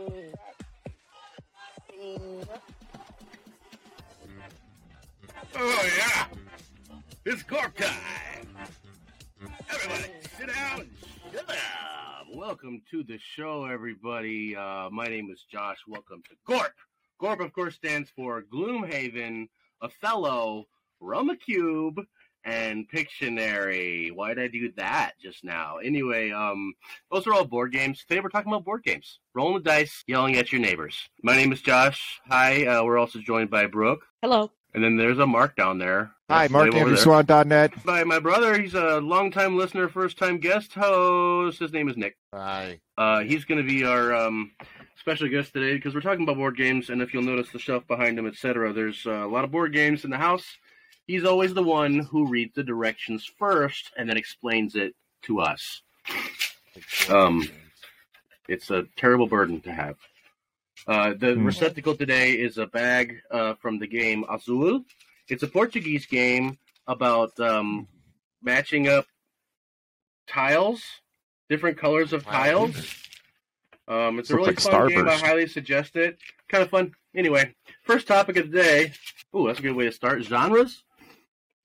Oh yeah, it's time. Everybody, sit down. Shut up. Welcome to the show, everybody. Uh, my name is Josh. Welcome to Gorp. Gorp, of course, stands for Gloomhaven, Othello, Rummikub, and Pictionary. Why did I do that just now? Anyway, um, those are all board games. Today we're talking about board games. Rolling the dice, yelling at your neighbors. My name is Josh. Hi. Uh, we're also joined by Brooke. Hello. And then there's a Mark down there. Hi, That's Mark way over Andrew there. By my brother, he's a longtime listener, first time guest host. His name is Nick. Hi. Uh, he's going to be our um, special guest today because we're talking about board games. And if you'll notice the shelf behind him, etc., there's uh, a lot of board games in the house. He's always the one who reads the directions first and then explains it to us. Um, It's a terrible burden to have. Uh, the Hmm. receptacle today is a bag uh, from the game Azul. It's a Portuguese game about um, matching up tiles, different colors of tiles. Um, it's a really like fun game. I highly suggest it. Kind of fun. Anyway, first topic of the day. Ooh, that's a good way to start. Genres.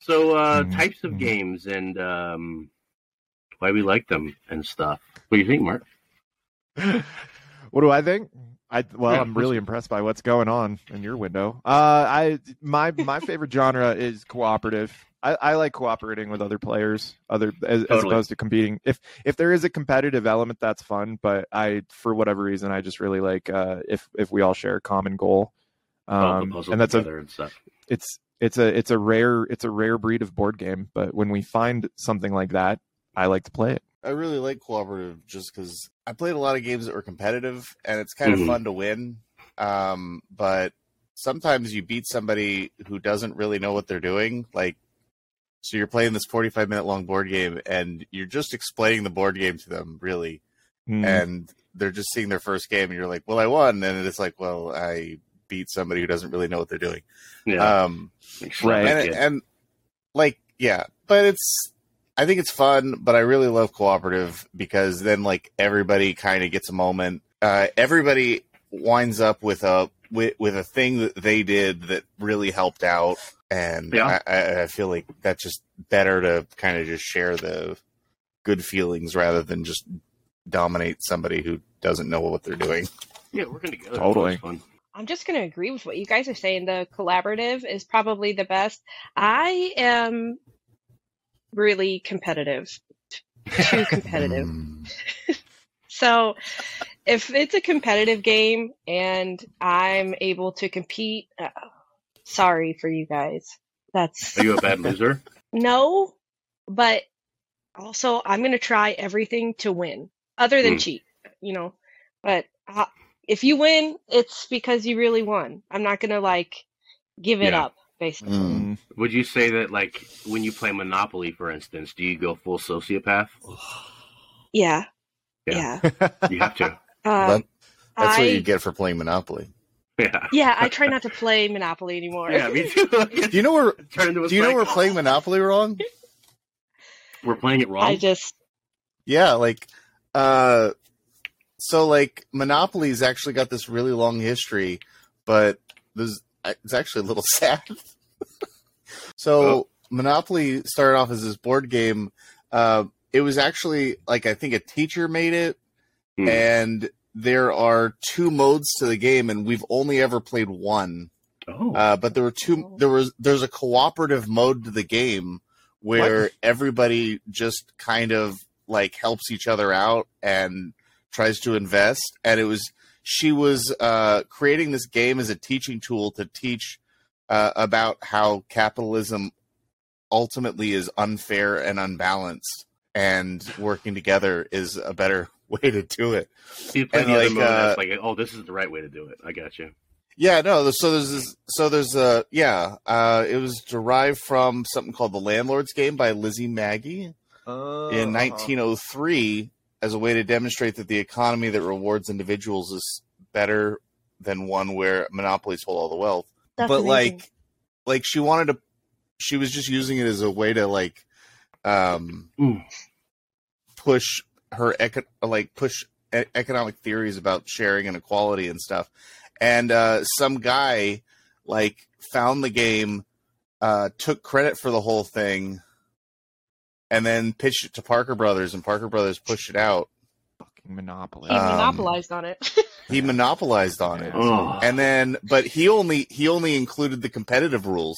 So, uh, Mhm. types of Mhm. games and um, why we like them and stuff. What do you think, Mark? what do I think? I well, I'm really impressed by what's going on in your window. Uh, I my my favorite genre is cooperative. I, I like cooperating with other players, other as, as opposed to competing. If if there is a competitive element, that's fun. But I, for whatever reason, I just really like uh, if if we all share a common goal. Um, puzzles and that's a and stuff. it's it's a it's a rare it's a rare breed of board game. But when we find something like that, I like to play it. I really like cooperative just because I played a lot of games that were competitive and it's kind Mhm. of fun to win. Um, but sometimes you beat somebody who doesn't really know what they're doing. Like, so you're playing this 45 minute long board game and you're just explaining the board game to them, really. Mm. And they're just seeing their first game and you're like, well, I won. And it's like, well, I beat somebody who doesn't really know what they're doing. Yeah, Um, right. and, it. and like yeah but it's i think it's fun but i really love cooperative because then like everybody kind of gets a moment uh everybody winds up with a with, with a thing that they did that really helped out and Yeah. I, I, I feel like that's just better to kind of just share the good feelings rather than just dominate somebody who doesn't know what they're doing yeah, working together. is Totally. always fun. I'm just going to agree with what you guys are saying. The collaborative is probably the best. I am really competitive, too competitive. Mm. So if it's a competitive game and I'm able to compete, uh, sorry for you guys. That's Are you a bad loser? no, but also I'm going to try everything to win other than Hmm. cheat, you know. But uh, if you win, it's because you really won. I'm not going to like give it Yeah. up, basically. Mm. Mm. Would you say that, like, when you play Monopoly, for instance, do you go full sociopath? Yeah. Yeah. Yeah. You have to. That- that's I, what you get for playing monopoly Yeah. Yeah, I try not to play Monopoly anymore. Yeah, me too. do you know we're Turn into do you know we're playing monopoly wrong We're playing it wrong. I just Yeah, like uh so like Monopoly's actually got this really long history, but there's it's actually a little sad. so Oh. Monopoly started off as this board game. Uh it was actually like I think a teacher made it Hmm. and there are two modes to the game and we've only ever played one. oh, Uh, but there were two. There was there's a cooperative mode to the game where everybody just kind of like helps each other out and tries to invest. And it was she was uh, creating this game as a teaching tool to teach uh, about how capitalism ultimately is unfair and unbalanced, and working together is a better way to do it. so you play and the other like, mode. uh, like, oh, this is the right way to do it. I got you. Yeah, no. So there's this, so there's a yeah. Uh, it was derived from something called the Landlord's Game by Lizzie Magie Uh, in 1903 as a way to demonstrate that the economy that rewards individuals is better than one where monopolies hold all the wealth. That's but amazing. like, like she wanted to, she was just using it as a way to like, um, Mm. push her eco- like push e- economic theories about sharing and equality and stuff. And uh, some guy like found the game, uh, took credit for the whole thing, and then pitched it to Parker Brothers, and Parker Brothers pushed it out. Fucking monopoly. He Um, monopolized on it. He monopolized on it. Oh. and then but he only he only included the competitive rules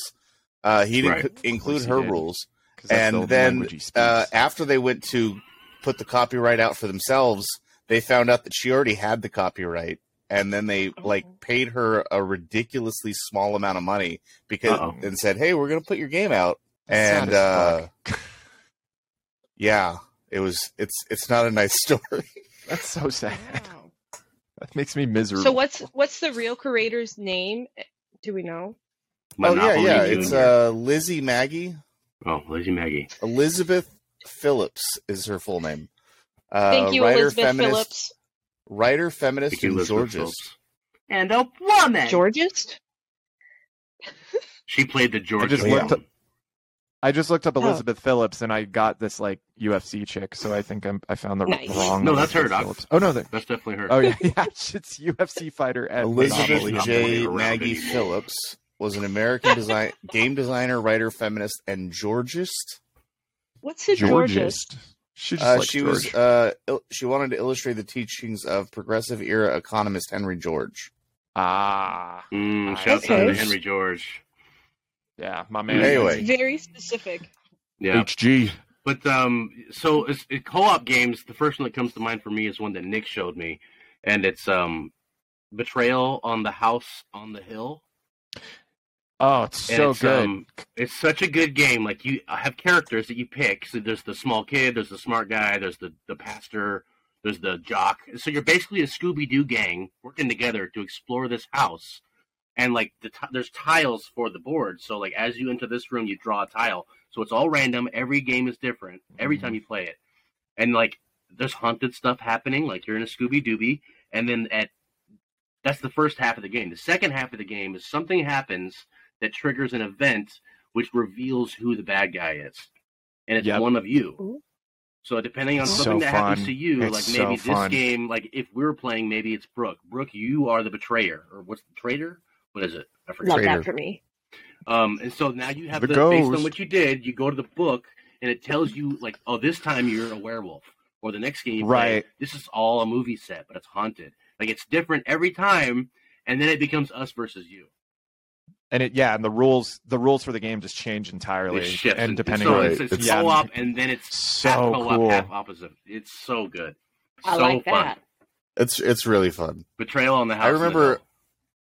uh he didn't Right. co- include he her did. rules 'Cause that's and the then language he speaks. uh after they went to put the copyright out for themselves they found out that she already had the copyright and then they like Oh. paid her a ridiculously small amount of money because Uh-oh. and said hey we're gonna put your game out Sad and uh fuck. yeah it was it's it's not a nice story that's so sad. Wow. That makes me miserable. So what's what's the real creator's name? Do we know? oh yeah yeah Junior. it's uh Lizzie Magie oh, Lizzie Magie. Elizabeth Phillips is her full name. Uh, Thank you, writer, Elizabeth feminist, Phillips. Writer, feminist, you, and Georgist. And a woman. Georgist? She played the Georgia just looked woman. I just looked up Oh. Elizabeth Phillips and I got this like UFC chick, so I think I'm, I found the Nice. wrong. No, that's her, Elizabeth Doc. Phillips. Oh no, there. That's definitely her. Oh yeah, yeah, it's UFC fighter and Elizabeth Monopoly. Monopoly. J. Magie anymore. Phillips was an American design game designer, writer, feminist, and Georgist. What's a Georgist? Georgist. She just Uh, she was uh, il- she wanted to illustrate the teachings of progressive era economist Henry George. ah, Mm, shouts out to Henry George. Yeah, my man. Anyway. Very specific. Yeah. HG. But um, so it's, it, co-op games. The first one that comes to mind for me is one that Nick showed me, and it's um, Betrayal on the House on the Hill. Oh, it's And so it's, good. Um, it's such a good game. Like you have characters that you pick. So there's the small kid, there's the smart guy, there's the the pastor, there's the jock. So you're basically a Scooby Doo gang working together to explore this house. And like the t- there's tiles for the board. So like as you enter this room, you draw a tile. So it's all random. Every game is different every time mm-hmm. you play it. And like there's haunted stuff happening. Like you're in a Scooby Dooby. And then at that's the first half of the game. The second half of the game is something happens that triggers an event which reveals who the bad guy is, and it's Yep. one of you. So depending on So something that happens to you, It's like maybe so this fun. game, like if we are playing, maybe it's Brooke. Brooke, you are the betrayer, or what's the traitor? What is it? I forget. Love Traitor. that for me. Um, and so now you have The the, based on what you did, you go to the book and it tells you like, oh, this time you're a werewolf, or the next game, you play, Right. This is all a movie set, but it's haunted. Like it's different every time, and then it becomes us versus you. and it yeah, and the rules the rules for the game just change entirely. It shifts, and depending so on it's, it's It's- yeah, co-op, and then it's half so co-op, cool. half opposite. It's so good. I so like fun. that. It's it's really fun. Betrayal on the house. I on the remember Hill.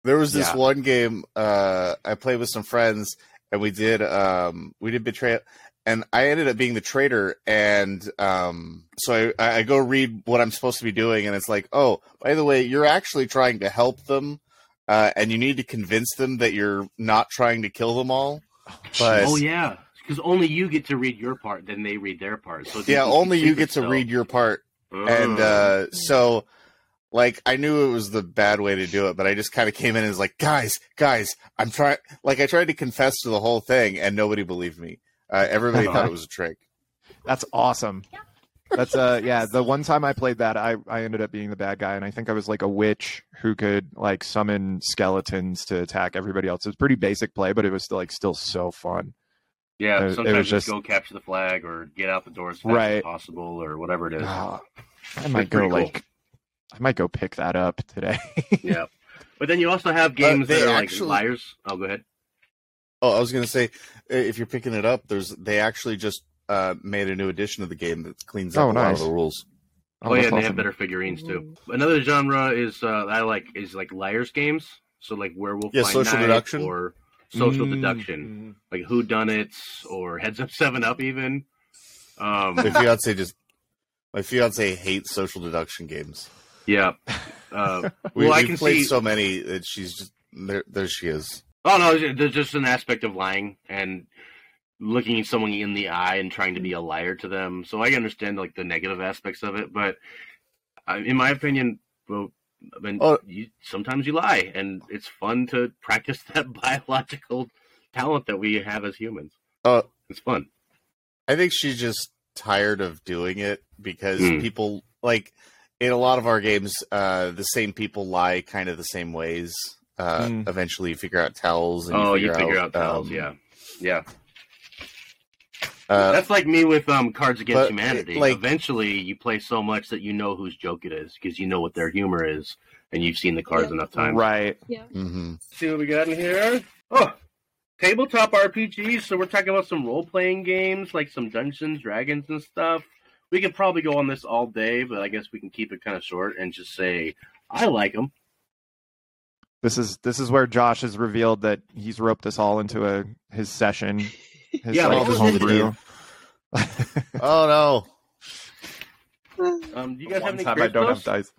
There was this Yeah. one game uh, I played with some friends, and we did um, we did betrayal, and I ended up being the traitor. And um, so I, I go read what I'm supposed to be doing, and it's like, oh, by the way, you're actually trying to help them, uh, and you need to convince them that you're not trying to kill them all. But Oh yeah, because only you get to read your part, then they read their part. So yeah, only you get to read your part, and Oh. uh, so like I knew it was the bad way to do it, but I just kind of came in and was like, guys, guys, I'm trying. Like I tried to confess to the whole thing, and nobody believed me. Uh, everybody thought it was a trick. That's awesome. That's uh yeah, the one time I played that I I ended up being the bad guy and I think I was like a witch who could like summon skeletons to attack everybody else. It was pretty basic play, but it was still like still so fun. yeah, it- it was just just- go capture the flag or get out the door as fast as Right. possible or whatever it is. Ah, I might go cool. like I might go pick that up today. yeah, but then you also have games they that are actually- like liars. Oh, go ahead. Oh, I was gonna say, uh, if you're picking it up, there's they actually just uh, made a new edition of the game that cleans up Oh, a lot of the rules. Oh, yeah, that's and they have better figurines too. Another genre is uh, I like is like liars games. So like werewolf Yeah, by social night deduction. or social Mm, deduction, like who done it or heads up seven up even. Um, My fiance just my fiance hates social deduction games. Yeah. Uh, We, well, I can played see. so many that she's just there. There she is. Oh no, there's just an aspect of lying and looking someone in the eye and trying to be a liar to them. So I understand like the negative aspects of it, but uh, in my opinion, well, I mean, Oh. you, sometimes you lie, and it's fun to practice that biological talent that we have as humans. Uh, It's fun. I think she's just tired of doing it because Hmm. people like in a lot of our games, uh, the same people lie kind of the same ways. Uh, Mm. Eventually, you figure out tells. And oh, you you figure, figure out tells, um, yeah, yeah. Uh, That's like me with um Cards Against but, Humanity. like- Eventually, you play so much that you know whose joke it is because you know what their humor is, and you've seen the cards Yeah. enough times. Right. hmm see what we got in here. Oh, tabletop RPGs. So we're talking about some role playing games, like some Dungeons, Dragons, and stuff. We could probably go on this all day, but I guess we can keep it kind of short and just say I like them. This is this is where Josh has revealed that he's roped us all into a his session. His, Yeah, like, what was homebrew. Oh no! Um, do you guys have any time I don't have posts? dice.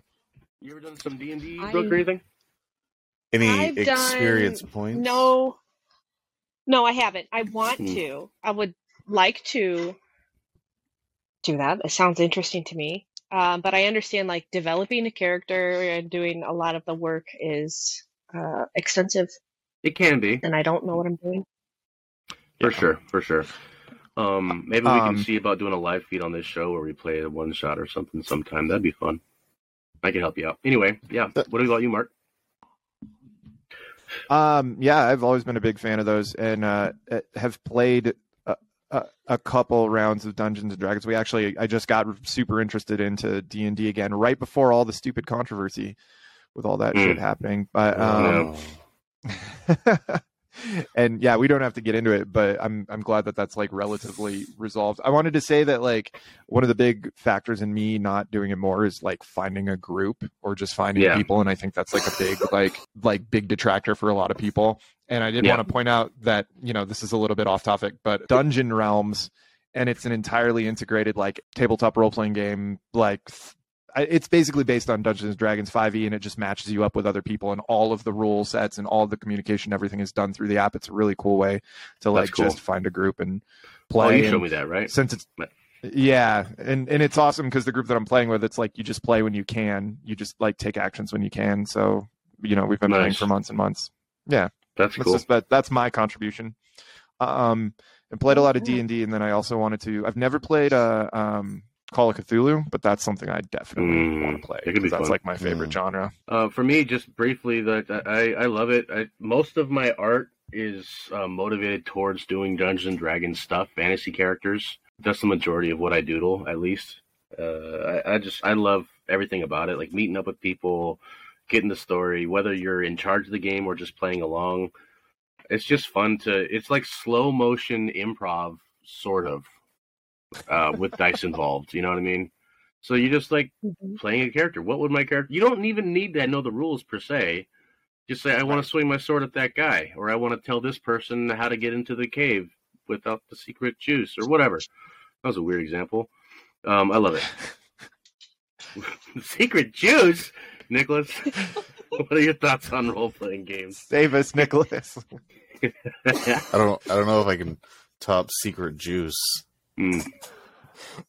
You ever done some D and D book or anything? Any I've done- experience points? No, no, I haven't. I want Hmm. to. I would like to do that. It sounds interesting to me. Um, but I understand like developing a character and doing a lot of the work is uh, extensive, It can be and I don't know what I'm doing. for sure, for sure. Um, maybe we Um, can see about doing a live feed on this show where we play a one shot or something sometime. That'd be fun. I can help you out. Anyway, yeah. What about you, Mark? Um, yeah, I've always been a big fan of those, and uh, uh, have played a, a, a couple rounds of Dungeons and Dragons. We actually, I just got super interested into D and D again right before all the stupid controversy with all that Mm. shit happening. But um, and yeah, we don't have to get into it, but I'm I'm glad that that's like relatively resolved. I wanted to say that like one of the big factors in me not doing it more is like finding a group or just finding Yeah. people, and I think that's like a big like like big detractor for a lot of people. And I did Yeah. want to point out that you know this is a little bit off topic, but Dungeon Realms, and it's an entirely integrated like tabletop role playing game, like. th- It's basically based on Dungeons and Dragons 5e, and it just matches you up with other people, and all of the rule sets and all the communication, everything is done through the app. It's a really cool way to like cool. just find a group and Oh, play. you and- showed me that, right? since it's yeah and and it's awesome because the group that i'm playing with it's like you just play when you can you just like take actions when you can so you know we've been playing for months and months yeah That's that's cool. just that that's my contribution um and played a lot of d&d and then i also wanted to i've never played uh um call of cthulhu but that's something i definitely Mm, want to play it could be 'cause that's fun. like my favorite Mm. genre Uh, for me, just briefly, that I, I love it. I, most of my art is uh, motivated towards doing Dungeons and Dragons stuff, fantasy characters. That's the majority of what I doodle, at least. Uh, I, I just I love everything about it, like meeting up with people, getting the story. Whether you're in charge of the game or just playing along, it's just fun to. It's like slow motion improv, sort of, uh, with dice involved. You know what I mean? So you're just like Mhm. playing a character. What would my character? You don't even need to know the rules per se. Just say, I want to swing my sword at that guy, or I want to tell this person how to get into the cave without the secret juice, or whatever. That was a weird example. Um, I love it. secret juice, Nicholas. what are your thoughts on role playing games? save us nicholas I don't. I don't know if I can top secret juice. Mm,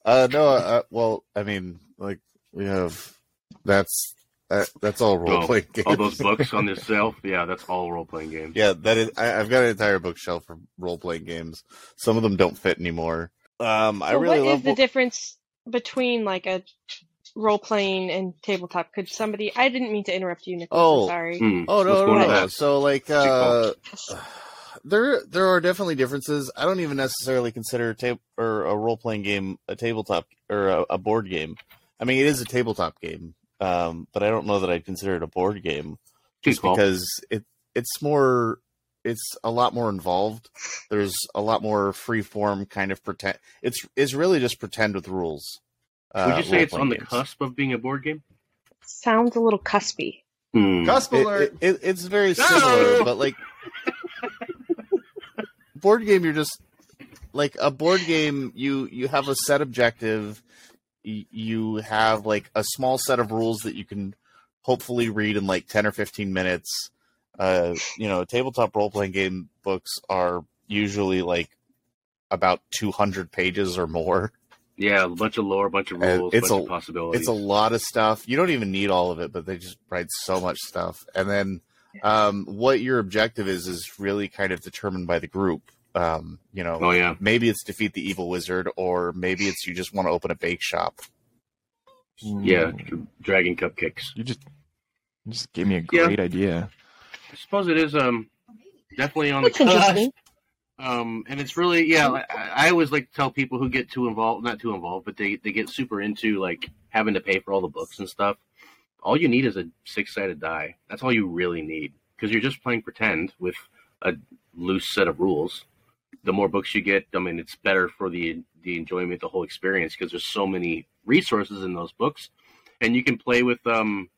Uh, no. Uh, well, I mean, like we have. That's that, that's all role playing games. all those books on the shelf, yeah, that's all role playing games. Yeah, that is. I, I've got an entire bookshelf for role playing games. Some of them don't fit anymore. Um, I really what love. is the difference between like a role playing and tabletop? Could somebody? I didn't mean to interrupt you, Nicholas. Oh. I'm sorry. Hmm, oh no, go no, no. So like, uh, there there are definitely differences. I don't even necessarily consider a tab- or a role playing game a tabletop or a, a board game. I mean, it is a tabletop game, um, but I don't know that I'd consider it a board game Good just call. because it it's more it's a lot more involved. There's a lot more free form kind of pretend. It's it's really just pretend with rules. Uh, Would you say it's role-playing on the cusp of being a board game? Sounds a little cuspy. Hmm. cusp alert it- it- it's very similar, No! but like board game, you're just like a board game. You you have a set objective. You have like a small set of rules that you can hopefully read in like ten or fifteen minutes. Uh, you know, tabletop role playing game books are usually like about two hundred pages or more. Yeah, a bunch of lore, a bunch of rules, it's bunch a- of possibilities. It's a lot of stuff. You don't even need all of it, but they just write so much stuff. And then um, what your objective is is really kind of determined by the group. Um, you know, oh yeah, maybe it's defeat the evil wizard, or maybe it's you just want to open a bake shop. Yeah, Mm. dr- Dragon Cupcakes. You just you just gave me a Yeah. great idea. I suppose it is um definitely on the That's interesting. cusp. Um, and it's really yeah. I, I always like to tell people who get too involved, not too involved, but they they get super into like having to pay for all the books and stuff. All you need is a six sided die. That's all you really need because you're just playing pretend with a loose set of rules. The more books you get, I mean, it's better for the the enjoyment, the whole experience because there's so many resources in those books, and you can play with um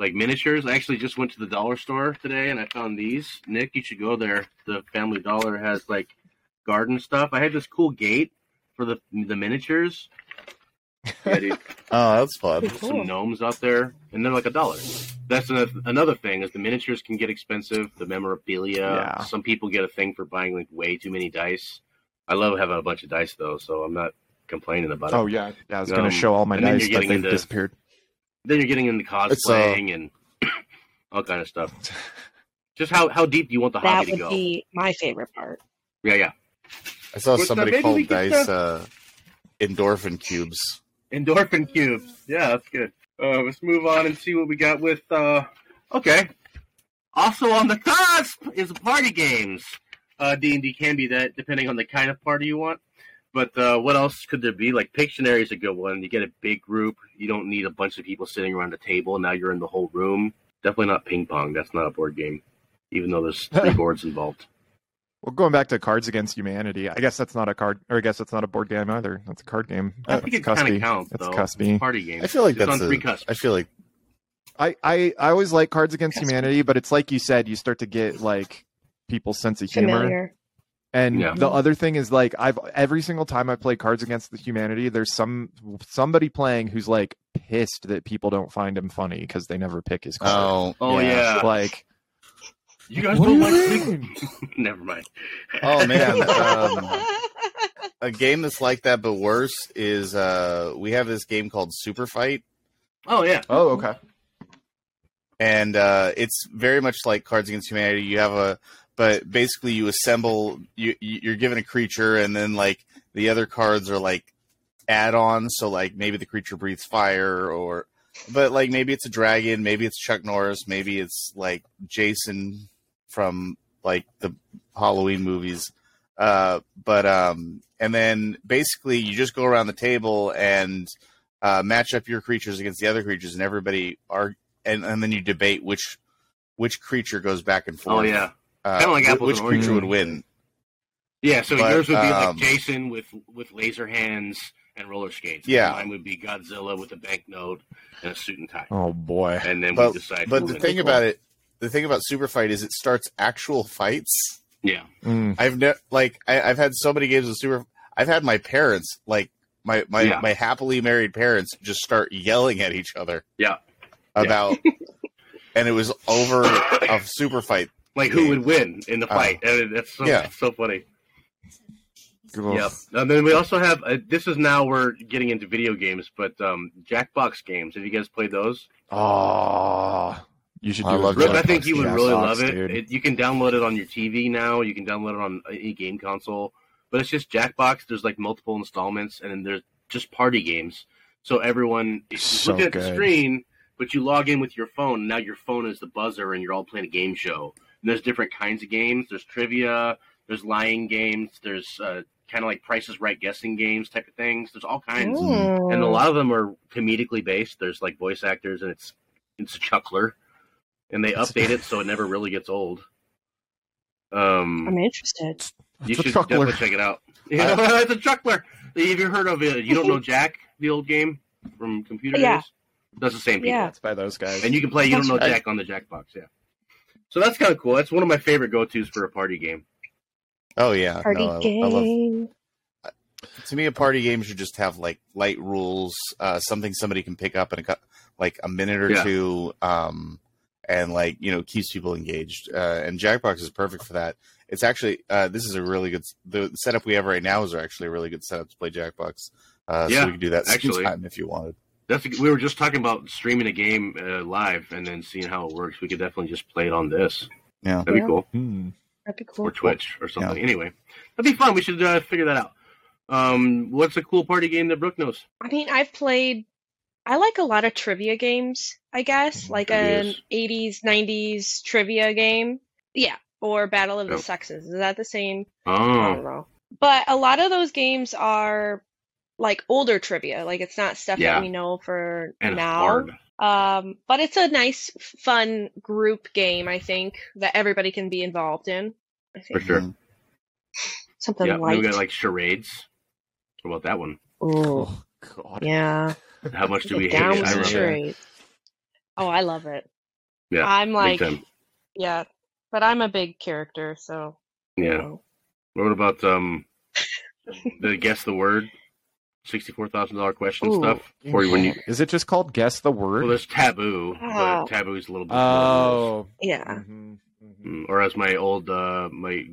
like miniatures. I actually just went to the dollar store today and I found these. Nick, you should go there. The Family Dollar has like garden stuff. I had this cool gate for the the miniatures. Yeah, dude, Oh, that's fun. Cool. some gnomes out there, and they're like a dollar. That's another, another thing is the miniatures can get expensive. The memorabilia. Yeah. Some people get a thing for buying like way too many dice. I love having a bunch of dice though, so I'm not complaining about it. Oh yeah, yeah. I was Um, gonna show all my dice, but they've into- disappeared. Then you're getting into It's, uh, and all kind of stuff. Just how how deep do you want the That hobby to go? That would go? be my favorite part. Yeah, yeah. I saw What's somebody Maybe call we could, dice uh, endorphin cubes. Endorphin cubes. Yeah, that's good. Uh, let's move on and see what we got with. Uh, okay. Also on the cusp is party games. Uh, D and D can be that depending on the kind of party you want. But uh, what else could there be? Like Pictionary is a good one. You get a big group. You don't need a bunch of people sitting around a table. Now you're in the whole room. Definitely not ping pong. That's not a board game, even though there's three boards involved. Well, going back to Cards Against Humanity, I guess that's not a card, or I guess that's not a board game either. That's a card game. I That's think it kind cuspy. of counts. That's though. cuspy. Party game. I feel like It's that's on three a, cusps. I feel like I, I I always like Cards Against Cuspy. Humanity, but it's like you said, you start to get like people's sense of humor. Familiar. And Yeah. the other thing is like I've every single time I play Cards Against the Humanity, there's some somebody playing who's like pissed that people don't find him funny because they never pick his card. oh Oh yeah. Like You guys What don't do like you big... Never mind. oh man. Um, a game that's like that but worse is uh, we have this game called Super Fight, Oh yeah. oh okay. and uh, it's very much like Cards Against Humanity. You have a but basically you assemble you you- you're given a creature and then like the other cards are like add-ons so like maybe the creature breathes fire or but like maybe it's a dragon maybe it's chuck norris maybe it's like jason from like the halloween movies uh but um and then basically you just go around the table and uh match up your creatures against the other creatures and everybody are and, and then you debate which which creature goes back and forth Oh yeah. Uh, Kinda like wh- apples which and creature oranges. would win Yeah. So But, yours would be um, like Jason with with laser hands and roller skates. Yeah. Mine would be Godzilla with a banknote and a suit and tie. Oh boy. And then but we decide. but the thing about it the thing about super fight is it starts actual fights Yeah. Mm. I've never like I, I've had so many games of super. I've had my parents like my my Yeah. my happily married parents just start yelling at each other. Yeah. About, and it was over a super fight. Like who would win in the Uh, fight? and that's so, yeah. so funny. Ugh. Yep. And then we also have uh, this is now we're getting into video games, but um, Jackbox games. Have you guys played those? Oh, you should do I a love Rick, Jackbox I think you would Jackbox, really love it. it. You can download it on your TV now. You can download it on any game console. But it's just Jackbox. There's like multiple installments, and then there's just party games. So everyone is So looking at the screen, but you log in with your phone. Now your phone is the buzzer, and you're all playing a game show. And there's different kinds of games. There's trivia. There's lying games. There's uh, kind of like Prices Right guessing games type of things. There's all kinds Mm. and a lot of them are comedically based. There's like voice actors, and it's it's a chuckler, and they It's- update it so it never really gets old. Um, I'm interested. you It's a should chuckler. definitely check it out. Yeah, it's a chuckler. Have you heard of it? You don't know Jack, the old game from computer Yeah. days? That's the same people, Yeah. That's by those guys. and you can play. You don't know Jack on the Jackbox, yeah. So that's kind of cool. That's one of my favorite go tos for a party game. Oh yeah, Party no, I- game. I love. To me, a party game should just have like light rules, uh, something somebody can pick up in a like a minute or Yeah. two, um, and like you know keeps people engaged. Uh, and Jackbox is perfect for that. It's actually uh, this is a really good the setup we have right now is actually a really good setup to play Jackbox. Uh, Yeah, so we can do that actually. sometime if you wanted. That's we were just talking about streaming a game uh, live and then seeing how it works. We could definitely just play it on this. Yeah. That'd be Yeah. cool. Hmm. That'd be cool. or Twitch or something. Anyway, that'd be fun. We should uh, figure that out. Um, what's a cool party game that Brooke knows? I mean, I've played I like a lot of trivia games, I guess, like an 80s, 90s trivia game. Yeah, or Battle of the Sexes. Is that the same? I don't Oh, know. But a lot of those games are like older trivia. Like it's not stuff Yeah. that we know for and now. hard. Um, but it's a nice, fun group game, I think, that everybody can be involved in. I think For sure. Something Yeah, then light. we got like charades. What about that one? Ooh, Oh God. yeah. How much do we hate Down it? I the love it. charades. Oh, I love it. Yeah, I'm like, yeah, but I'm a big character, so. you Yeah. know. What about um the guess the word? Sixty-four thousand dollar question Ooh. stuff. Or when you Is it just called guess the word? well, there's taboo, Oh. but taboo's a little bit. more rules. oh. Yeah. Mhm, mhm. Mm, Or as my old uh my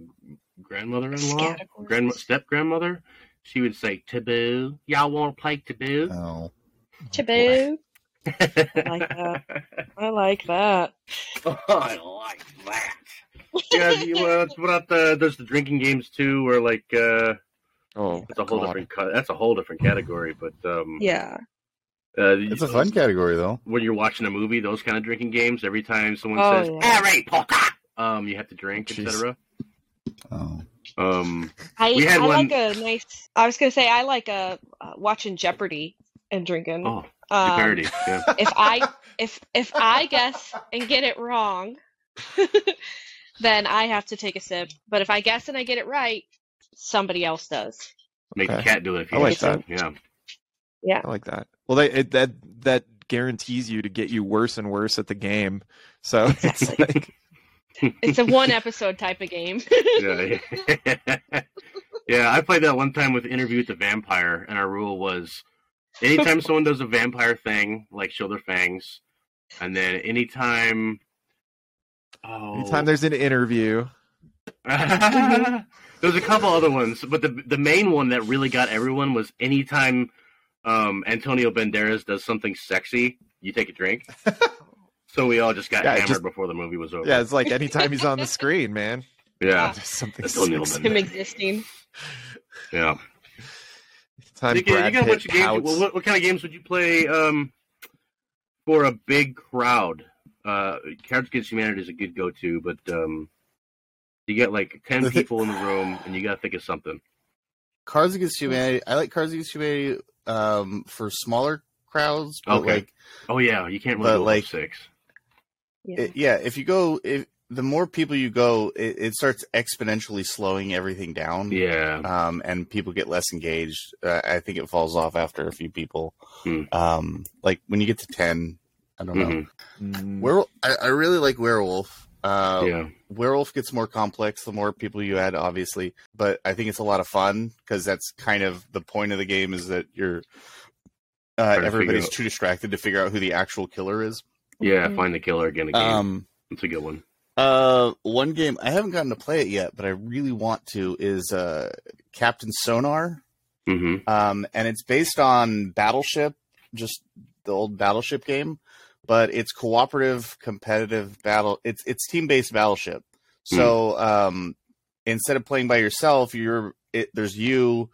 grandmother-in-law, Categories. grand step grandmother, she would say taboo. Y'all want to play taboo? Oh. Taboo. I like that. I like that. Oh, I like that. yeah, you, uh, what about the there's the drinking games too, where like uh, Oh, it's a whole God. different cut. That's a whole different category. But um, Yeah. uh, It's a fun category though. when you're watching a movie, those kind of drinking games. Every time someone Oh, says yeah. "Harry Potter," um, you have to drink, etc. Oh. Um, I, We had I one- like a nice. I was gonna say I like a uh, watching Jeopardy and drinking. oh, um, parody. Yeah. if I if if I guess and get it wrong, then I have to take a sip. But if I guess and I get it right, somebody else does. Make the cat do it if you I like that. Yeah. Yeah. I like that. Well, they, it, that that guarantees you to get you worse and worse at the game. So it's like, It's a one episode type of game. yeah, yeah. yeah, I played that one time with Interview with the Vampire, and our rule was anytime someone does a vampire thing, like show their fangs, and then anytime. Oh, anytime there's an interview, mm-hmm. There's a couple other ones, but the the main one that really got everyone was anytime um, Antonio Banderas does something sexy, you take a drink. so we all just got Yeah, hammered just- before the movie was over. yeah, it's like anytime he's on the screen, man. yeah, Just something Antonio sexy. Him existing. yeah. Anytime You, can, you Brad got a Pitt bunch of games. Well, what, what kind of games would you play um, for a big crowd? Uh, Cards Against Humanity is a good go-to, but um, you get like ten people in the room, and you got to think of something. Cards Against Humanity. I like Cards Against Humanity um, for smaller crowds, but Okay. like Oh yeah, you can't really But, go like- like six. Yeah. it, yeah, if you go, if the more people you go, it, it starts exponentially slowing everything down. Yeah, um, and people get less engaged. Uh, I think it falls off after a few people. Hmm. Um, like when you get to ten, I don't know. Mhm. Mm, Werewolf, I, I really like Werewolf. Uh, yeah. Werewolf gets more complex the more people you add, obviously, but I think it's a lot of fun because that's kind of the point of the game is that you're uh, everybody's too distracted to figure out who the actual killer is. Yeah, find the killer again. Again, Um, it's a good one. uh, one game I haven't gotten to play it yet, but I really want to is uh, Captain Sonar. hmm um, and it's based on Battleship, just the old Battleship game, but it's cooperative, competitive battle. It's it's team based Battleship. So um, instead of playing by yourself, you're it, there's you.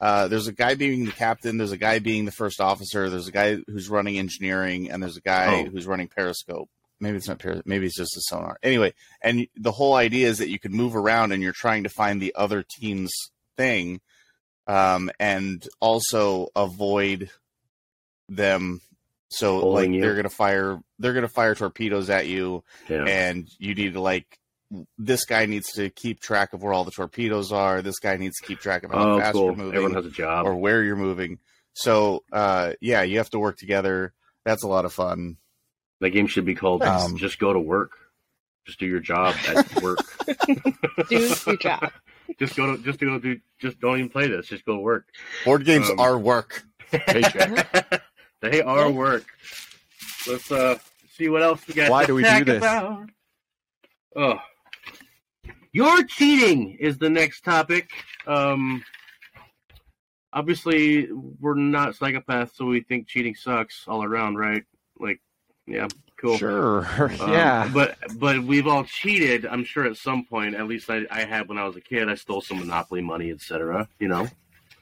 Uh, there's a guy being the captain. There's a guy being the first officer. There's a guy who's running engineering, and there's a guy Oh. who's running periscope. Maybe it's not periscope. Maybe it's just a sonar. Anyway, and the whole idea is that you can move around, and you're trying to find the other team's thing um, and also avoid them. So Pulling like you. they're gonna fire they're gonna fire torpedoes at you, Yeah. and you need to like this guy needs to keep track of where all the torpedoes are. This guy needs to keep track of how Oh, fast cool. you're moving Everyone has a job. or where you're moving. So uh, yeah, you have to work together. That's a lot of fun. that game should be called Um, "Just Go to Work." Just do your job at work. Do your job. just go to just go do just don't even play this. Just go to work. Board games Um, are work. Paycheck. they are work. Let's uh see what else we got. Why to do we do talk this? About. Oh, your cheating is the next topic. Um, obviously we're not psychopaths, so we think cheating sucks all around, right? Like, yeah, cool. Sure. Um, yeah. but but we've all cheated. I'm sure at some point. At least I, I had when I was a kid. I stole some Monopoly money, etc. You know.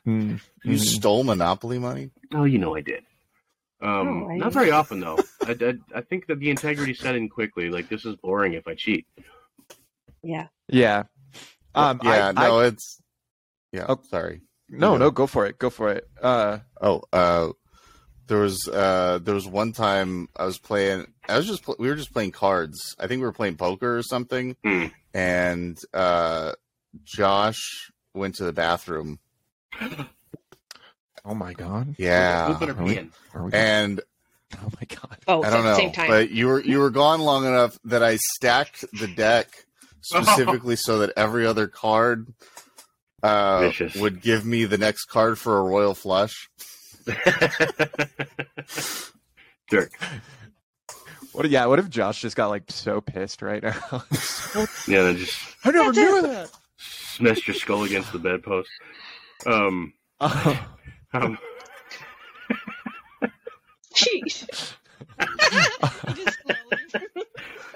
Mm, You stole Monopoly money. Oh, you know I did. Um, Oh, not very often though. I, I, I think that the integrity set in quickly. Like this is boring if I cheat. Yeah. Yeah. Um, yeah, I, no, I, it's yeah. Oh. sorry. no, you no, go. go for it. Go for it. Uh, Oh, uh, there was uh, there was one time I was playing. I was just pl- we were just playing cards. I think we were playing poker or something. Hmm. And uh, Josh went to the bathroom. oh my god. Yeah, Pooping or are we- Are we, and oh my god. Oh, I don't know, same time. but you were you were gone long enough that I stacked the deck specifically so that every other card uh, would give me the next card for a royal flush. Dirk. What? Yeah. What if Josh just got like so pissed right now? Yeah, they just I never That's knew it. that. smashed your skull against the bedpost. Um, Oh. Um, Jeez.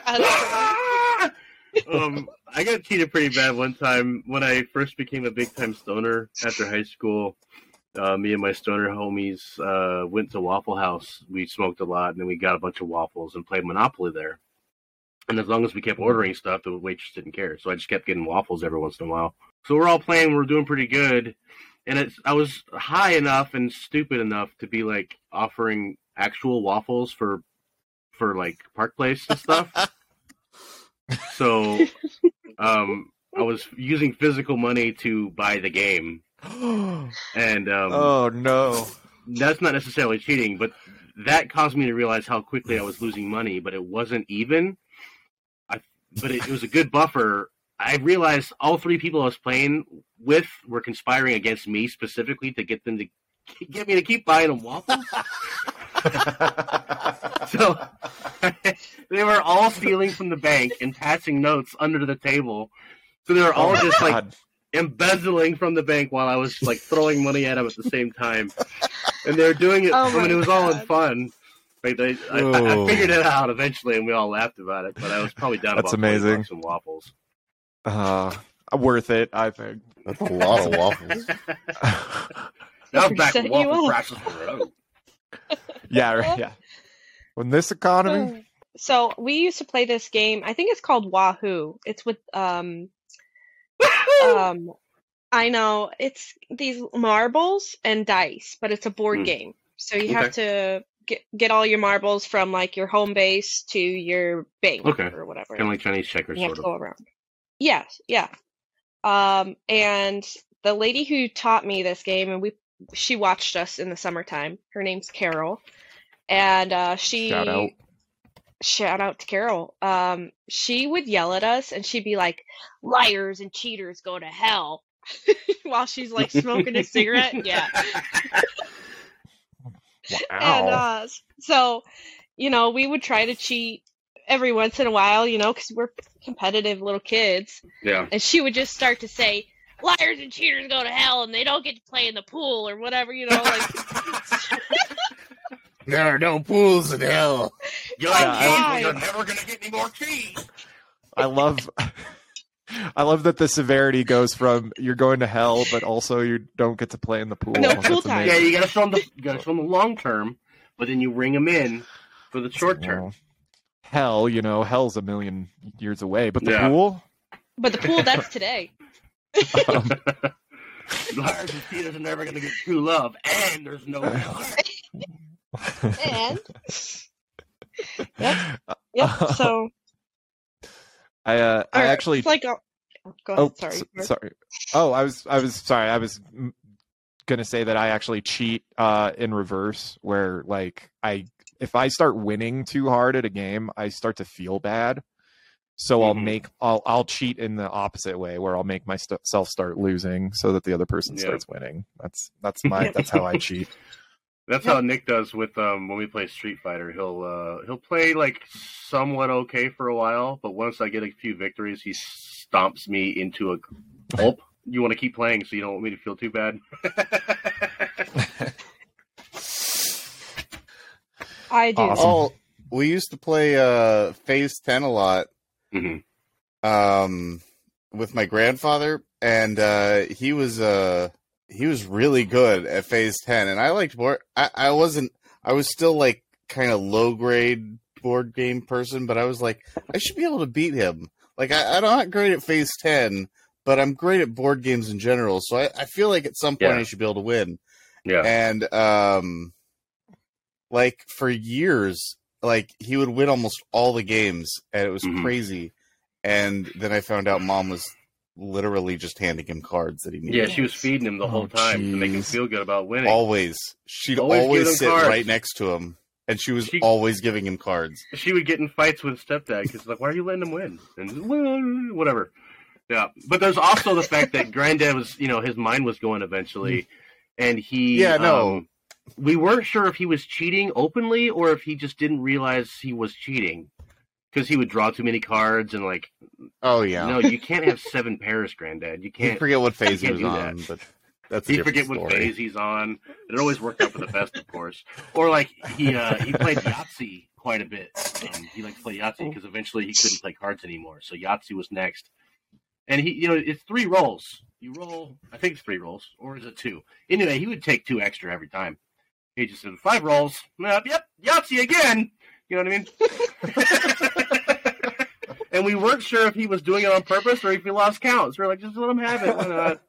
I um, I got cheated pretty bad one time when I first became a big time stoner after high school. Uh, me and my stoner homies uh, went to Waffle House. We smoked a lot, and then we got a bunch of waffles and played Monopoly there. And as long as we kept ordering stuff, the waitress didn't care. So I just kept getting waffles every once in a while. So we're all playing, we're doing pretty good. And it's I was high enough and stupid enough to be like offering actual waffles for for like Park Place and stuff. so um I was using physical money to buy the game. And um oh no. that's not necessarily cheating, but that caused me to realize how quickly I was losing money, but it wasn't even. I, but it, it was a good buffer. I realized all three people I was playing with were conspiring against me specifically to get them to get me to keep buying them waffles. so they were all stealing from the bank and passing notes under the table. So they were all Oh, just like embezzling from the bank while I was like throwing money at them at the same time, and they were doing it. Oh I mean, it was all in fun. Like they, I, I, I figured it out eventually, and we all laughed about it. But I was probably down That's about amazing. bucks in waffles. Uh, worth it, I think. That's a lot of waffles. Now I'm back Set with you waffle up. prices yeah, right, yeah. In this economy, So we used to play this game. I think it's called Wahoo. It's with um um I know it's these marbles and dice, but it's a board Hmm. game. So you have to get get all your marbles from like your home base to your bank Okay. or whatever. Kind of like Chinese checkers, you have sort to of. go around. Yes, yeah. Um, and the lady who taught me this game, and we she watched us in the summertime. Her name's Carol, and uh, she Shout out. shout out to Carol. Um, she would yell at us, and she'd be like, "Liars and cheaters go to hell," while she's like smoking a cigarette. Yeah. And wow. uh, so, you know, we would try to cheat every once in a while, you know, because we're competitive little kids. Yeah. And she would just start to say, liars and cheaters go to hell and they don't get to play in the pool or whatever, you know, like. there are no pools in hell. You're Yeah, like, I- "Hey, you're never gonna get any more cheese. I love I love that the severity goes from you're going to hell, but also you don't get to play in the pool. No pool time. Yeah, you gotta show them the you gotta show the long term, but then you ring them in for the short term. Well, hell, you know, hell's a million years away, but the Yeah. pool. But the pool, that's today. Um, Liars and cheaters are never gonna get true love, and there's no hell. And. Yep. Yep. So. I uh, I or actually It's like. A, oh, go ahead. Oh, sorry. s- sorry. Oh, I was I was sorry. I was gonna say that I actually cheat uh, in reverse, where like I if I start winning too hard at a game, I start to feel bad. So I'll Mhm. make I'll I'll cheat in the opposite way, where I'll make myself start losing, so that the other person Yeah. starts winning. That's that's my that's how I cheat. That's how Nick does with um when we play Street Fighter. He'll uh he'll play like somewhat okay for a while, but once I get a few victories, he stomps me into a gulp. You want to keep playing, so you don't want me to feel too bad. I do. Awesome. Oh, we used to play uh, Phase Ten a lot Mhm. um, with my grandfather, and uh, he was uh, he was really good at Phase Ten, and I liked more. I, I wasn't I was still like kind of low grade board game person, but I was like, I should be able to beat him. Like I, I'm not great at Phase Ten, but I'm great at board games in general. So I, I feel like at some point Yeah. I should be able to win. Yeah. And um, like for years, like he would win almost all the games, and it was Mhm. crazy. And then I found out mom was literally just handing him cards that he needed. Yeah, she was feeding him the whole Oh, time to make him feel good about winning. always. She'd Always always, sit cards. right next to him, and she was She- always giving him cards. she would get in fights with stepdad because like, why are you letting him win? And whatever. Yeah, but there's also the fact that granddad was, you know, his mind was going eventually, and he. Yeah, no. um, we weren't sure if he was cheating openly or if he just didn't realize he was cheating because he would draw too many cards and like, Oh yeah, no, you can't have seven pairs, granddad. You you can't. forget what phase he was on, that. but that's He forget what phase he's on. It always worked out for the best, of course. Or like he uh, he played Yahtzee quite a bit. Um, he liked to play Yahtzee because eventually he couldn't play cards anymore. So Yahtzee was next. And he, you know, it's three rolls. You roll, I think it's three rolls, or is it two? Anyway, he would take two extra every time. He just said five rolls. Yep, yep, Yahtzee again. You know what I mean? and we weren't sure if he was doing it on purpose or if he lost count. So we're like, just let him have it. Why not?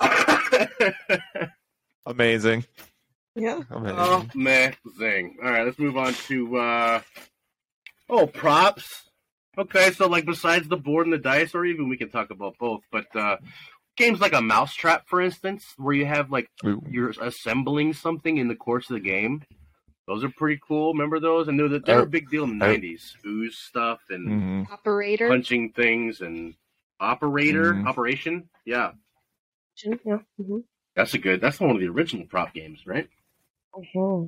Amazing. Yeah. Amazing. Amazing. All right, let's move on to uh oh props. Okay, so like besides the board and the dice, or even we can talk about both, but uh games like a mousetrap, for instance, where you have like Ooh. you're assembling something in the course of the game. Those are pretty cool. Remember those? And they were, they were a big deal in the I- nineties. Ooze stuff and Mhm. Operator. punching things and operator Mhm. operation. Yeah, Yeah. hmm that's a good. That's one of the original prop games, right? hmm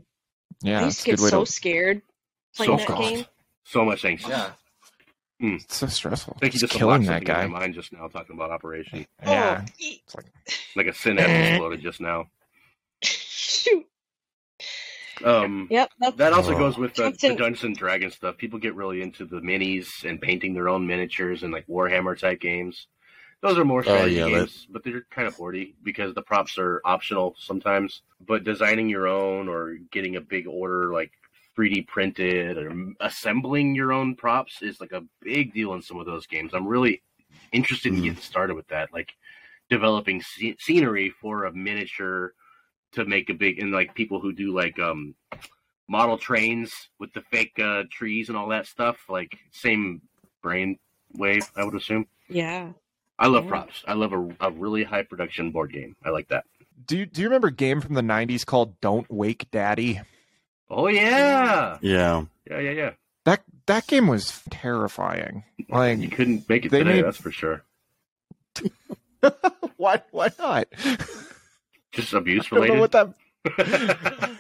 Yeah, I used to get so to. scared playing So that God. game. So much anxiety. It's so stressful. I think you Just just killing unlocked that something in guy. my mind just now talking about Operation. Yeah. Oh, It's like Like a synapse exploded just now. shoot. Um, Yep. That also goes with the, the Dungeons and Dragons stuff. People get really into the minis and painting their own miniatures and like Warhammer type games. Those are more strategy Oh, yeah, that- games, but they're kind of boardy because the props are optional sometimes. But designing your own or getting a big order like 3D printed or assembling your own props is like a big deal in some of those games. I'm really interested in Mm. getting started with that, like developing sce- scenery for a miniature to make a big and like people who do like um model trains with the fake uh, trees and all that stuff like same brain wave i would assume yeah. i love Yeah. props i love a, a really high production board game i like that Do you do you remember a game from the '90s called "Don't Wake Daddy"? Oh yeah Yeah, yeah yeah yeah That that game was terrifying. Like you couldn't make it they today made- that's for sure why why not? just abuse I don't know related what that.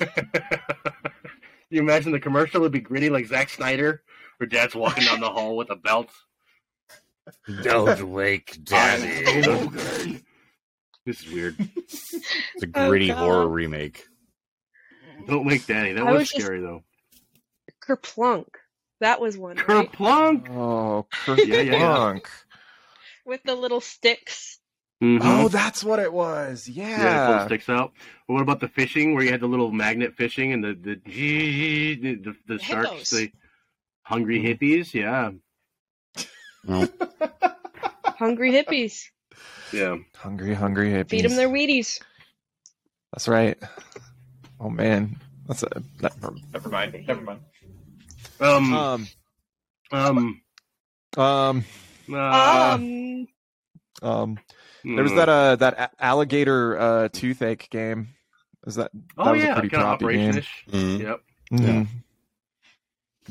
you imagine the commercial would be gritty like Zack Snyder, where dad's walking down the hall with a belt. don't wake daddy. This is weird. It's a Oh, gritty God. horror remake. Don't wake daddy. That I was, was just- scary though. Kerplunk. That was one. Right? Kerplunk. Oh, Yeah, yeah, yeah. Kerplunk. With the little sticks. Mhm. Oh, that's what it was. yeah, it Yeah. sticks out. Well, what about the fishing, where you had the little magnet fishing and the the the, the, the sharks, the hungry hippies? Yeah, Hungry hippies. yeah. Hungry, hungry hippies. Feed them their Wheaties. That's right. Oh man, that's a. Never, never mind. Never mind. Um, Um. um, Um. uh, um. Um. There was that uh that alligator uh toothache game. Is that? that Oh was yeah, a pretty kind of proppy operation-ish. Mhm. Yep. Mhm.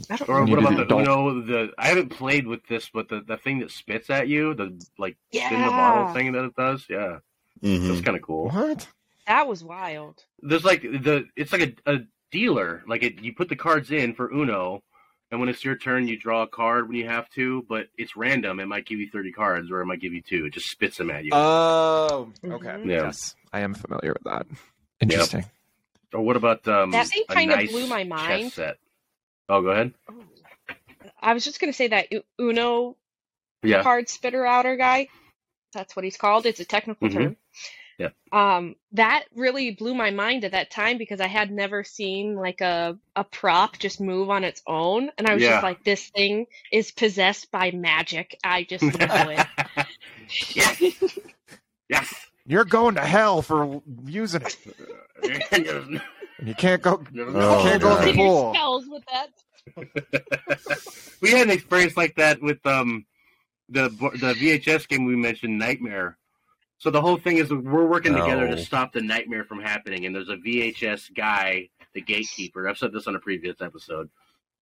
I don't Or what about it, the don't- Uno? The I haven't played with this, but the, the thing that spits at you, the like yeah. spin the bottle thing that it does. Yeah, Mhm. that's kind of cool. What? That was wild. there's like the it's like a, a dealer like it, you put the cards in for uno and when it's your turn you draw a card when you have to but it's random it might give you 30 cards or it might give you two it just spits them at you Oh. Okay. Mhm. Yeah. Yes, I am familiar with that. Interesting. or what about um That thing a kind of blew my mind. set oh go ahead Oh. I was just gonna say that Uno yeah card spitter outer guy. That's what he's called. It's a technical Mhm. term. Yep. Um, that really blew my mind at that time because I had never seen like a a prop just move on its own, and I was Yeah. just like, this thing is possessed by magic. I just know it. yes. Yes. You're going to hell for using it, you can't go. no- Oh, can't go in the pool. spells with that. we had an experience like that with um the the VHS game we mentioned, Nightmare. So the whole thing is we're working together to stop the nightmare from happening, and there's a VHS guy, the gatekeeper. I've said this on a previous episode,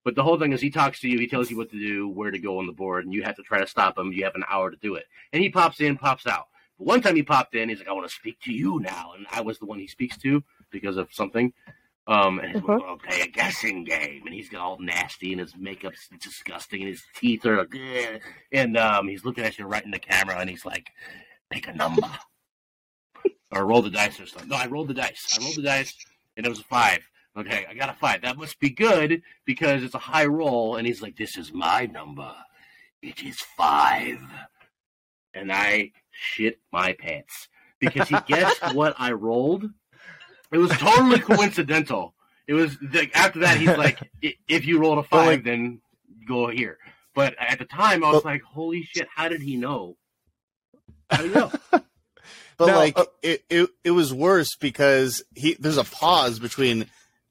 but the whole thing is he talks to you, he tells you what to do, where to go on the board, and you have to try to stop him. You have an hour to do it, and he pops in, pops out. But one time he popped in, he's like, "I want to speak to you now," and I was the one he speaks to because of something. Um, and Uh-huh. we're going to play a guessing game, and he's got all nasty, and his makeup's disgusting, and his teeth are like, "Ugh." and um, he's looking at you right in the camera, and he's like, "Pick a number, or roll the dice or something." No, I rolled the dice. I rolled the dice, and it was a five. Okay, I got a five. That must be good because it's a high roll. And he's like, "This is my number. It is five. And I shit my pants because he guessed what I rolled. It was totally coincidental. It was like after that he's like, "If you rolled a five, then go here." But at the time, I was like, "Holy shit! How did he know? How did he know?" But Now, like uh, it, it, it was worse because he there's a pause between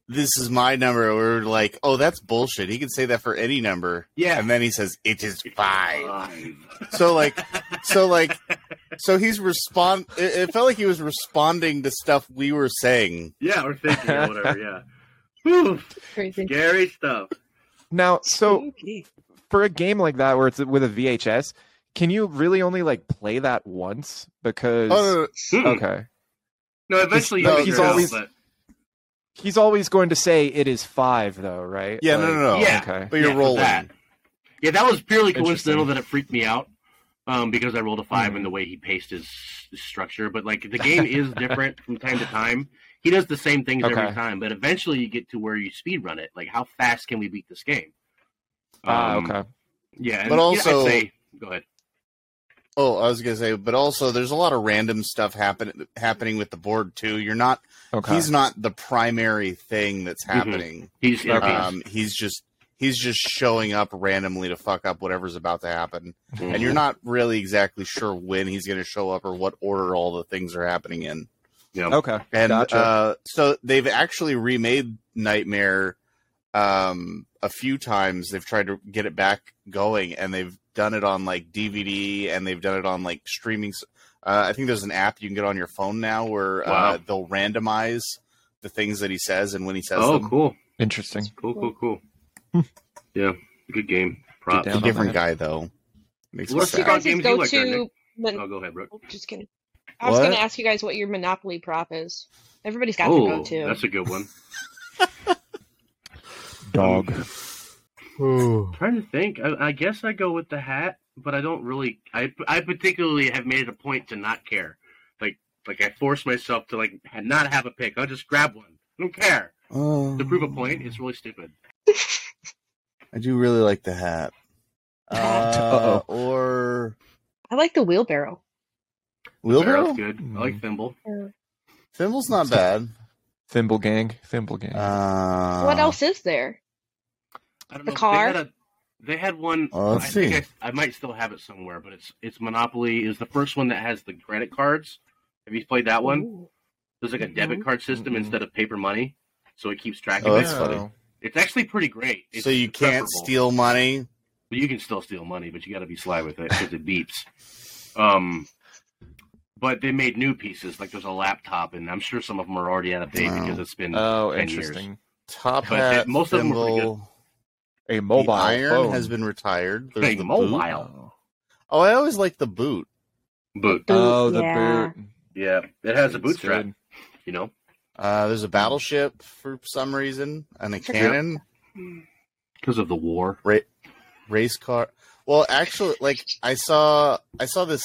this is my number. Or like, oh, that's bullshit. He can say that for any number, Yeah. and then he says it is five. Five. So like, so like, so he's respond. It, it felt like he was responding to stuff we were saying. Yeah, or thinking or whatever. Yeah. Whew, Crazy. scary stuff. Now, so for a game like that where it's with a VHS, can you really only like play that once? Because Oh, no, no, Mm-mm. okay, No, eventually No, he's figure out, always- but- he's always going to say it is five, though, right? yeah, no, Like- no, no. Yeah. Okay. But you're Yeah, rolling. that. Yeah, that was purely coincidental that it freaked me out um, because I rolled a 5 Mhm. in the way he paced his, his structure. But like the game is different from time to time. He does the same things every time, but eventually you get to where you speed run it. Like how fast can we beat this game? Ah, Um, okay. Yeah, and, But yeah, I'd also- say, go ahead. Oh, I was gonna say, but also there's a lot of random stuff happen happening with the board too. You're not. Okay. He's not the primary thing that's Mhm. happening. He's um, he's just he's just showing up randomly to fuck up whatever's about to happen, Mhm. and you're not really exactly sure when he's going to show up or what order all the things are happening in. Yeah. okay. And Gotcha. uh, so they've actually remade Nightmare um, a few times. They've tried to get it back going, and they've done it on like DVD, and they've done it on like streaming. Uh, I think there's an app you can get on your phone now where Wow. uh, they'll randomize the things that he says and when he says Oh, them. cool, Interesting. cool, cool, cool. yeah, good game. Props. a different guy though. Makes me What's What's your guys- guys' games you like, go-to? Mon- Oh, go ahead, Brooke. oh, just kidding. I was going to ask you guys what your Monopoly prop is. Everybody's got their Oh, go-to. that's a good one. Dog. Trying to think. I, I guess I go with the hat, but I don't really. I I particularly have made it a point to not care. Like like I force myself to like not have a pick. I'll just grab one. I don't care. Oh. To prove a point, it's really stupid. I do really like the hat. Uh, or I like the wheelbarrow. wheelbarrow. Barrel's good. I like thimble. Thimble's not bad. Thimble gang. Thimble gang. Uh, what else is there? I don't The know. car? They had, a, they had one. Oh, let's I think see. I, I might still have it somewhere, but it's it's Monopoly is the first one that has the credit cards. Have you played that one? Ooh. There's like a debit card system Mhm. instead of paper money, so it keeps track Oh, of that's it. funny. It's actually pretty great. It's so you can't preferable. steal money. But you can still steal money, but you got to be sly with it because it beeps. Um, but they made new pieces. Like there's a laptop, and I'm sure some of them are already out of date Wow. because it's been Oh, 10 years. interesting. Top But hat. it- most of them were pretty thimble. A mobile the iron phone. has been retired. There's Hey, the mobile. boot. Oh, I always like the boot. boot. Oh, the yeah. boot. Yeah, it has a boot It's strap. good. You know, Uh, there's a battleship for some reason and a cannon. because of the war. race car. Well, actually, like I saw, I saw this.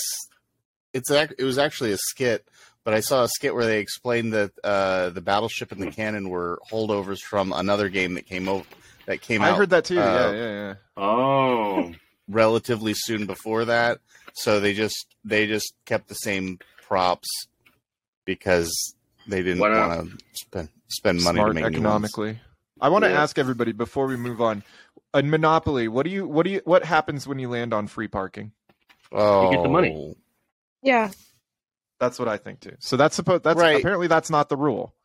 It's ac- it was actually a skit, but I saw a skit where they explained that uh, the battleship and the cannon were holdovers from another game that came over that came I out heard that too. uh, yeah, yeah, yeah. Oh, relatively soon before that. So they just they just kept the same props because they didn't want to spend spend money Smart to make new ones. economically. I want to Yeah. ask everybody before we move on. In Monopoly, what do you what do you what happens when you land on free parking? Oh, You get the money. Yeah. That's what I think too. So that's supposed that's Right. apparently that's not the rule.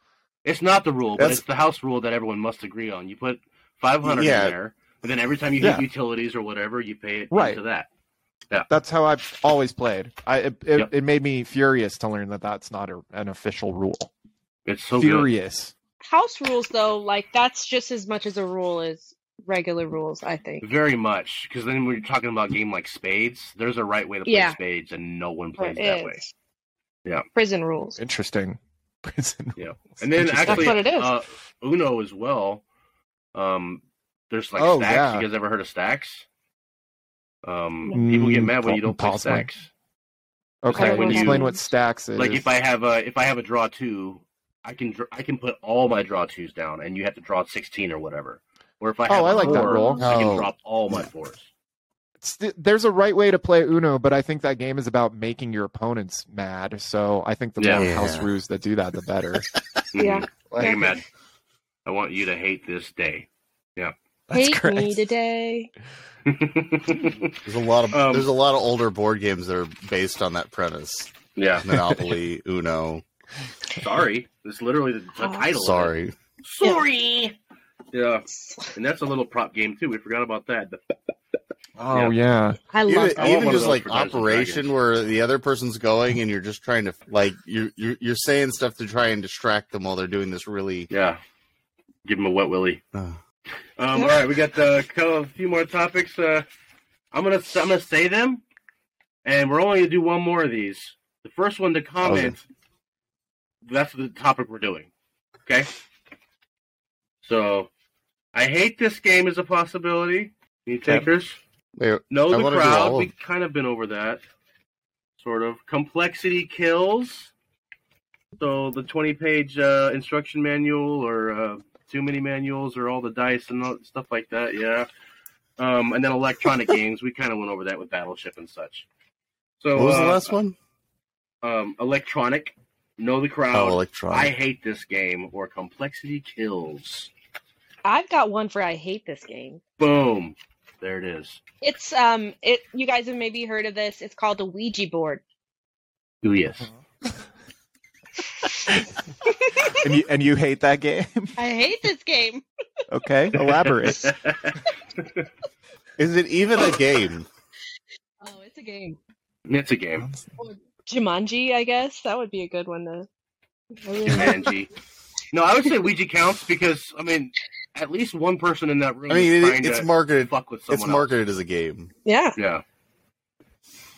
It's not the rule, but That's- it's the house rule that everyone must agree on. You put five hundred Yeah. in there, and then every time you Yeah. hit utilities or whatever, you pay it Right. into that. Yeah. That's how I've always played. I it, it, Yep. it made me furious to learn that that's not a, an official rule. It's so good. furious. House rules, though, like that's just as much as a rule as regular rules. I think. Very much, because then when you're talking about a game like Spades, there's a right way to play Yeah. Spades, and no one plays it that way. Yeah. Prison rules. Interesting. Prison. Yeah. And then actually, That's what it is. Uh, Uno as well. Um, there's like Oh, stacks. yeah. You guys ever heard of stacks? Um, people get Mm, mad when you don't play stacks. Okay, like when you- explain what stacks is. Like if I have a if I have a draw two, I can dr- I can put all my draw twos down, and you have to draw sixteen or whatever. Or if I Oh, have I a like that four, rule. I can Oh. drop all my fours. It's- there's a right way to play Uno, but I think that game is about making your opponents mad. So I think the Yeah. more house rules that do that, the better. Yeah. Hey, man, I want you to hate this day. That's Hate great. me today. There's a lot of Um, there's a lot of older board games that are based on that premise. yeah. Monopoly, Uno. Sorry, it's literally the, the Oh. title. Sorry. Sorry. Yeah, and that's a little prop game too. We forgot about that. Oh yeah. I love Even, that. Even one just like for Dungeons and operation where the other person's going and you're just trying to like you're you're, you're saying stuff to try and distract them while they're doing this really Yeah, give him a wet willy. uh, Um, all right, we got a uh, a few more topics. Uh, I'm gonna I'm gonna say them, and we're only gonna do one more of these. The first one to comment. That's the topic we're doing. Okay. So, I hate this game as a possibility. Any takers? wait, Know I the crowd. all of- We kind of been over that. Sort of complexity kills. So the twenty-page uh, instruction manual, or uh, too many manuals, or all the dice and all, stuff like that. Yeah. Um, and then electronic games. We kind of went over that with Battleship and such. So what was the uh, last one? Um, electronic. Know the crowd. Oh, I hate this game. Or complexity kills. I've got one for I hate this game. Boom. There it is. It's um it you guys have maybe heard of this. It's called the Ouija board. Ooh yes. And you and you hate that game? I hate this game. okay, elaborate. Is it even a game? Oh, it's a game. it's a game. Jumanji, I guess. That would be a good one to I Jumanji. No, I would say Ouija counts because I mean, at least one person in that room I mean, is it, trying it's to marketed. fuck with someone It's marketed as a game. Yeah. Yeah,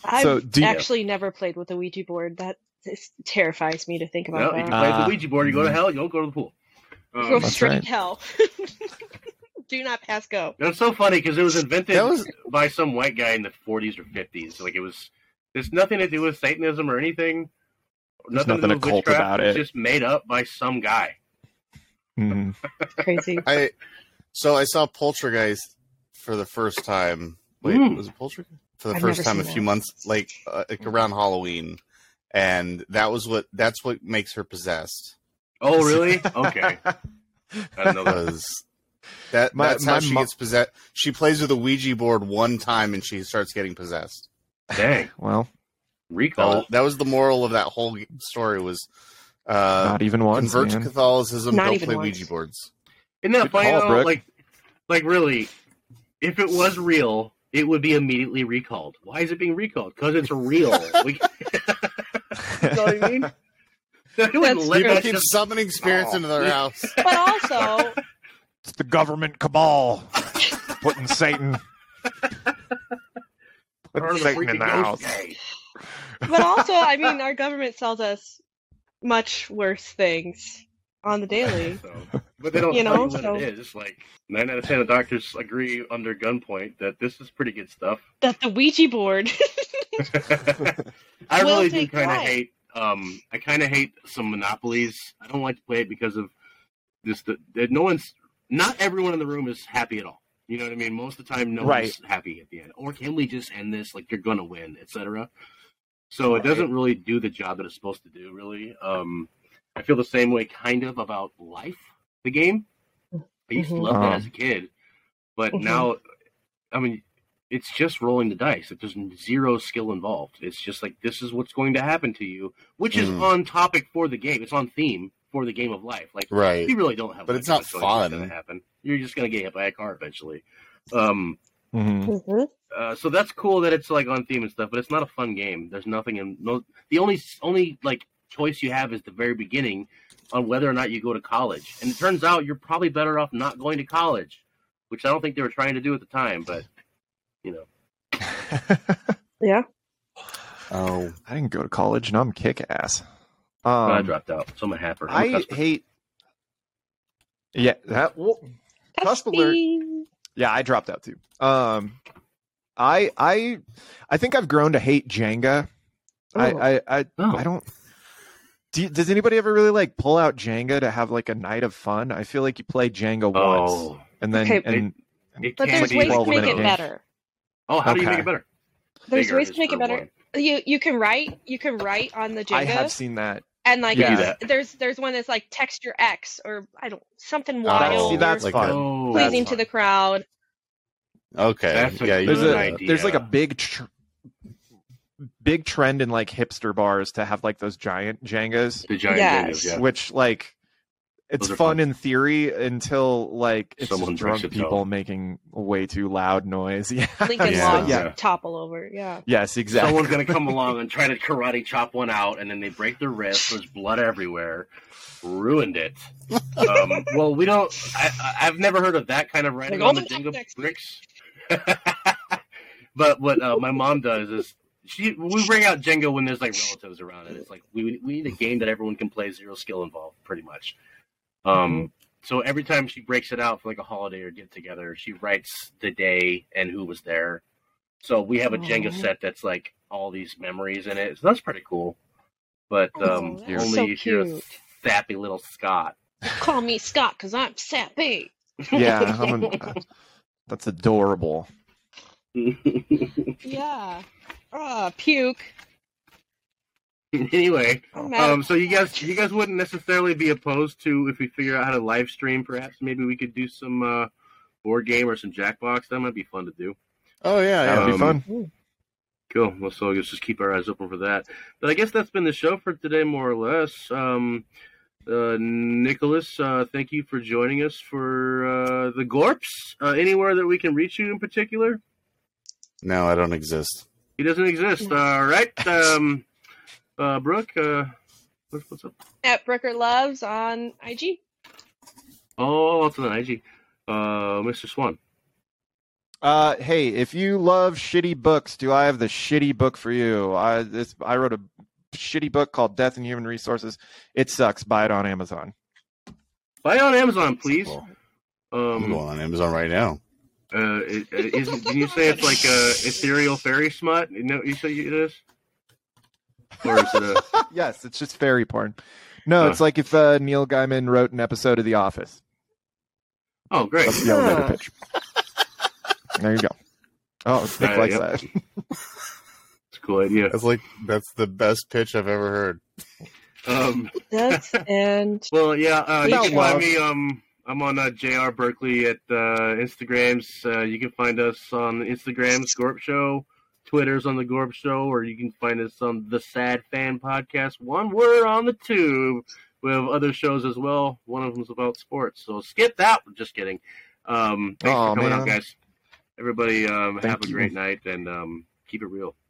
I've So, do you- actually never played with a Ouija board. That this terrifies me to think about well, you that. can play Ah. the Ouija board. You go to hell. You don't go to the pool. Um, That's straight right. hell. Do not pass go. That's so funny because it was invented was by some white guy in the 40s or 50s. Like it was, there's nothing to do with Satanism or anything. There's Nothing, nothing to do with occult witchcraft. about It's just made up by some guy. Mhm. Crazy. I. So I saw Poltergeist for the first time. Wait, Mm. was it Poltergeist for the I've first time a seen few that. months, like, uh, like around Halloween, and that was what that's what makes her possessed. Oh, really? Okay. I know that. Because that My- that's how she mo- gets possessed. She plays with a Ouija board one time and she starts getting possessed. Dang. Well, That Recall. was, that was the moral of that whole story was uh, not even once. convert to. Catholicism, Not don't play once. Ouija boards. Isn't that Good funny call, though? Like, like really, if it was real, it would be immediately recalled. Why is it being recalled? Because it's real. We, you know what I mean? They wouldn't That's- let People keep summoning spirits Oh. into their house. But also, It's the government cabal putting Satan, putting Satan in the house. gang. but also, I mean, our government sells us much worse things on the daily. So, but they don't You know, you what so- it is. Like nine out of ten of doctors agree under gunpoint that this is pretty good stuff. That the Ouija board. I Will really do kind of hate. Um, I kind of hate some monopolies. I don't like to play it because of this. The, that no one's, not everyone in the room is happy at all. You know what I mean? Most of the time, no Right. one's happy at the end. Or can we just end this? Like you're gonna win, etc. So it doesn't really do the job that it's supposed to do. Really, um, I feel the same way kind of about life, the game. I used Mhm. to love that Uh-huh. as a kid, but Mhm. now, I mean, it's just rolling the dice. Like there's zero skill involved. It's just like this is what's going to happen to you, which is Mm. on topic for the game. It's on theme for the game of life. Like Right. you really don't have, But much it's not of a choice what's fun. gonna happen. You're just gonna get hit by a car eventually. Um, Mhm. Mhm. uh, so that's cool that it's like on theme and stuff, but it's not a fun game. There's nothing in no. The only only like choice you have is the very beginning on whether or not you go to college, and it turns out you're probably better off not going to college, which I don't think they were trying to do at the time. But you know, Yeah. Oh, I didn't go to college, and I'm kick ass. I Um, dropped out, so I'm a happer. I'm a I hate. Yeah, that. Well, Cusp alert. Cuspy. yeah, I dropped out too. Um, I I I think I've grown to hate Jenga. Oh. I I I, Oh. I don't. Do you- does anybody ever really like pull out Jenga to have like a night of fun? I feel like you play Jenga once Oh, and then Okay, and it But there's ways to make it game. better. Oh, how do you make it better? There's Bigger ways to make it better. one. You you can write you can write on the Jenga I have seen that. and like Yeah. Uh, it's- there's there's one that's like texture X or I don't something Oh, wild see, that's like fun. Oh, pleasing that's to the crowd. okay. That's a yeah, you There's good a idea. there's like a big tr- big trend in like hipster bars to have like those giant Jengas, The giant Yes. Jengas, yeah. which like it's fun, fun. in theory until like it's Someone just breaks drunk it people making way too loud noise. Yeah. Lincoln Yeah. Logs Yeah. topple over. Yeah. Yes, exactly. Someone's gonna come along and try to karate chop one out, and then they break their wrist. There's blood everywhere. Ruined it. Um, well, we don't. I, I- I've never heard of that kind of writing Like, on the "Oh, Jenga bricks. but what uh, my mom does is she we bring out Jenga when there's like relatives around, and it's like we we need a game that everyone can play, zero skill involved, pretty much. Um, so every time she breaks it out for like a holiday or get together, she writes the day and who was there. So we have a Jenga set that's like all these memories in it. So that's pretty cool. But um, Aw, that's only so if you're a sappy little Scott. Call me Scott because I'm sappy. yeah, I'm an- that's adorable. Yeah. Ah, puke. anyway, um, so you guys, you guys wouldn't necessarily be opposed to if we figure out how to live stream. Perhaps maybe we could do some uh, board game or some Jackbox. That might be fun to do. Oh yeah, That'd yeah. be Um, fun. Cool. Well, so let's just keep our eyes open for that. But I guess that's been the show for today, more or less. Um, uh, Nicholas, uh, thank you for joining us for uh, the Gorps. Uh, anywhere that we can reach you in particular? No, I don't exist. He doesn't exist. All right. Um, uh, Brooke, uh, what's, what's up? at Brooker Loves on IG. Oh, what's on IG? Uh, Mr. Swan. Uh, hey, if you love shitty books, do I have the shitty book for you? I this I wrote a shitty book called Death and Human Resources. It sucks. Buy it on Amazon. Buy it on Amazon, please. Well, I'm Um, going on Amazon right now. uh, is, is, did you say it's like a ethereal fairy smut? You know, you say it is? Or is it a. yes, it's just fairy porn. No, Huh. it's like if uh, Neil Gaiman wrote an episode of The Office. Oh, great. That's the elevator pitch. There you go. Oh, Nick likes yep. that. It's a cool idea. That's like that's the best pitch I've ever heard. Um, That's and well, yeah, uh, you can find me. Um, I'm on uh, JR Berkeley at uh, Instagrams. Uh, you can find us on Instagrams, Gorp Show. Twitter's on the Gorp Show, or you can find us on the Sad Fan Podcast. One word on the tube. We have other shows as well. One of them's about sports, so skip that. Just kidding. Um, thanks Aw, for coming man. out, guys. Everybody, um, have a great night and um, keep it real.